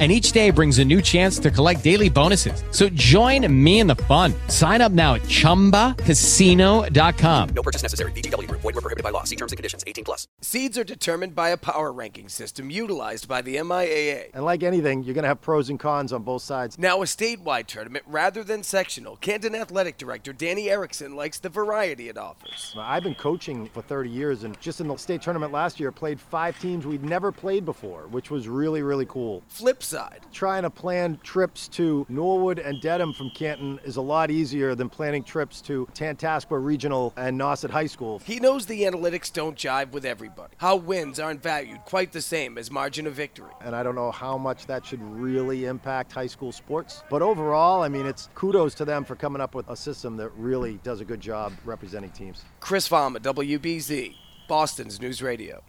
And each day brings a new chance to collect daily bonuses. So join me in the fun. Sign up now at chumbacasino.com. No purchase necessary. VGW Group. Void were prohibited by law. See terms and conditions. 18 plus. Seeds are determined by a power ranking system utilized by the MIAA. And like anything, you're going to have pros and cons on both sides. Now a statewide tournament rather than sectional. Canton Athletic Director Danny Erickson likes the variety it offers. I've been coaching for 30 years, and just in the state tournament last year, played five teams we'd never played before, which was really, really cool. Flip side. Trying to plan trips to Norwood and Dedham from Canton is a lot easier than planning trips to Tantasqua Regional and Nauset High School. He knows the analytics don't jive with everybody. How wins aren't valued quite the same as margin of victory. And I don't know how much that should really impact high school sports. But overall, I mean, it's kudos to them for coming up with a system that really does a good job representing teams. Chris Farmer, WBZ, Boston's News Radio.